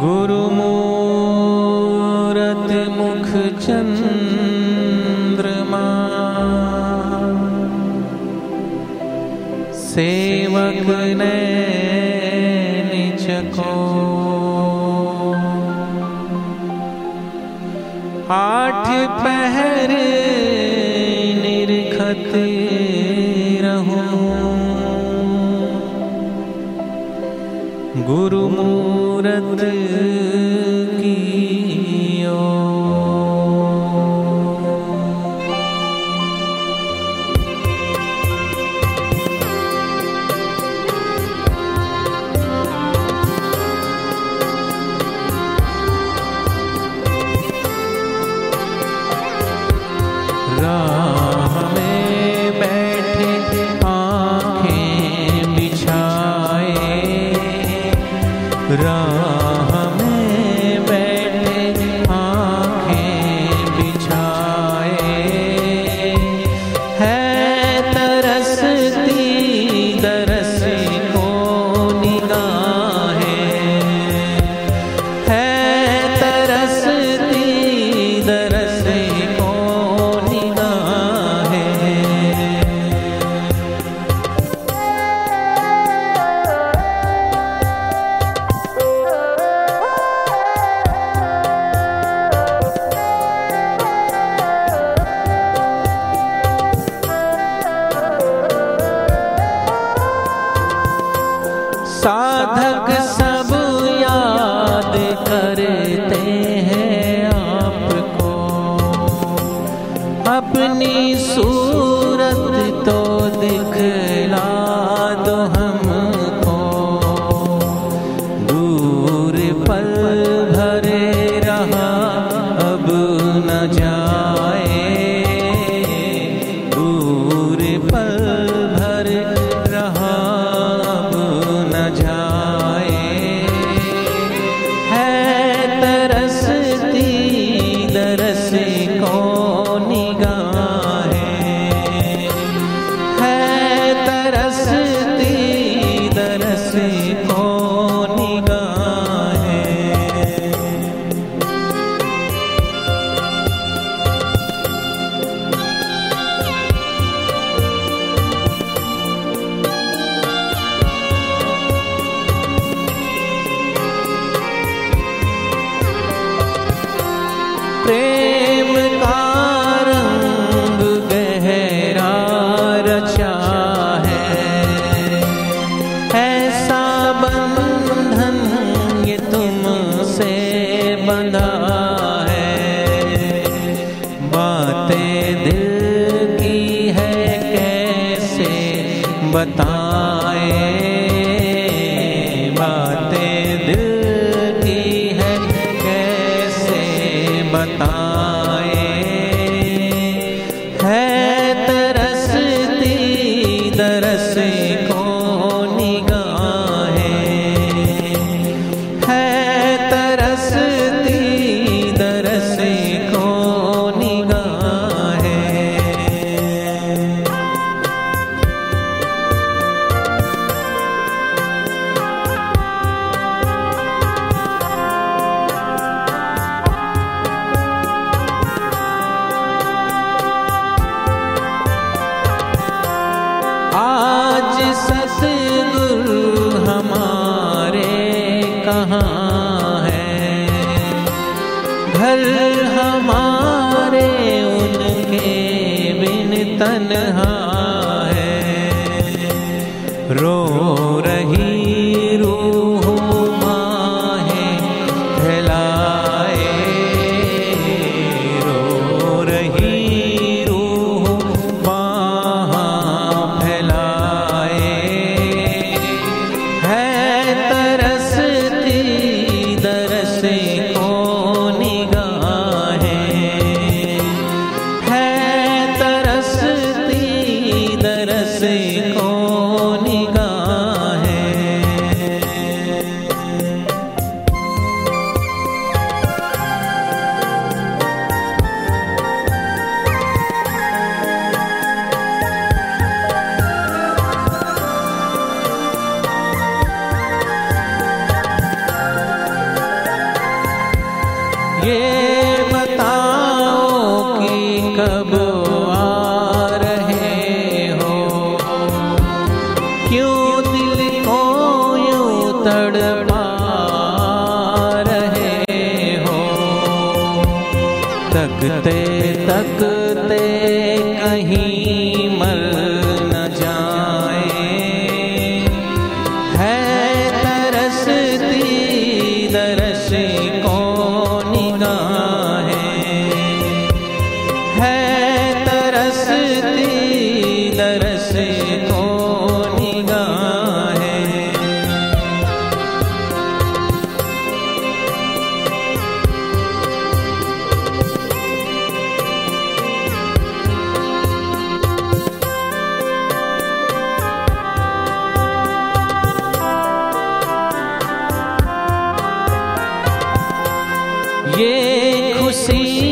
गुरु मूरत मुख चंद्रमा। सेवक निचको आठ पहर निरखत रहूँ। गुरु मूर्त सूरत की राम साधक सब याद करते हैं आपको। अपनी सूरत तो दिख ಸುಂದರ बताए बातें दिल की है कैसे बताए? her तकते तकते ये खुशी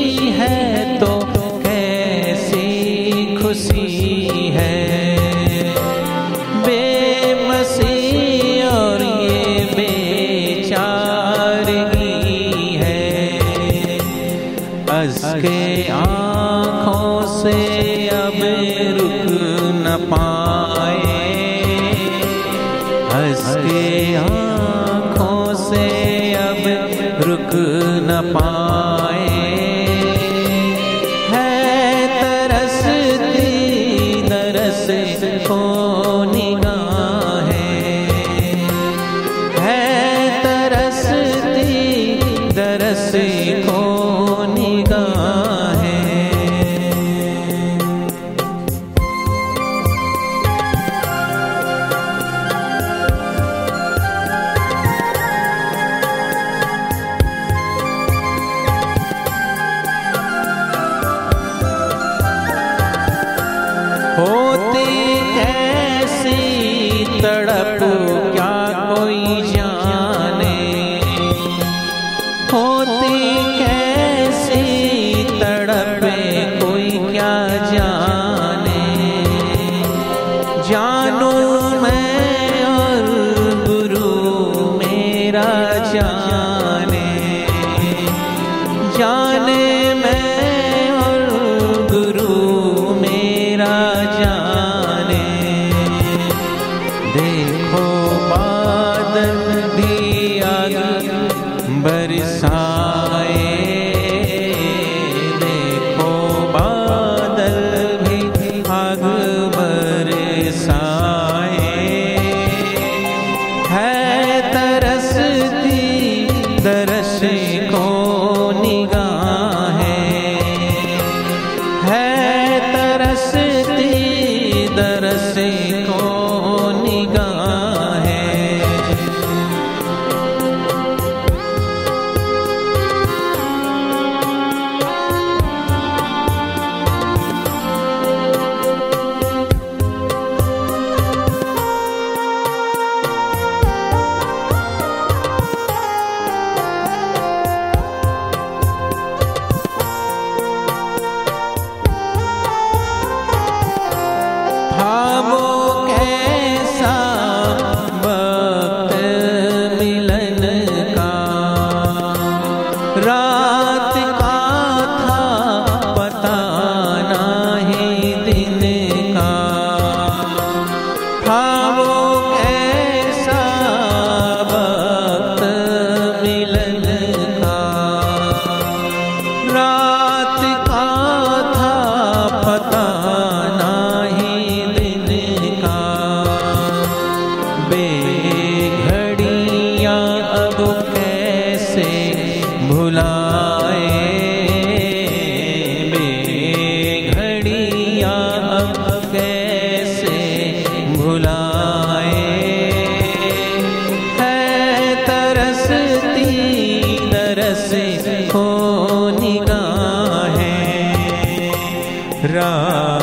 राम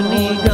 Moni.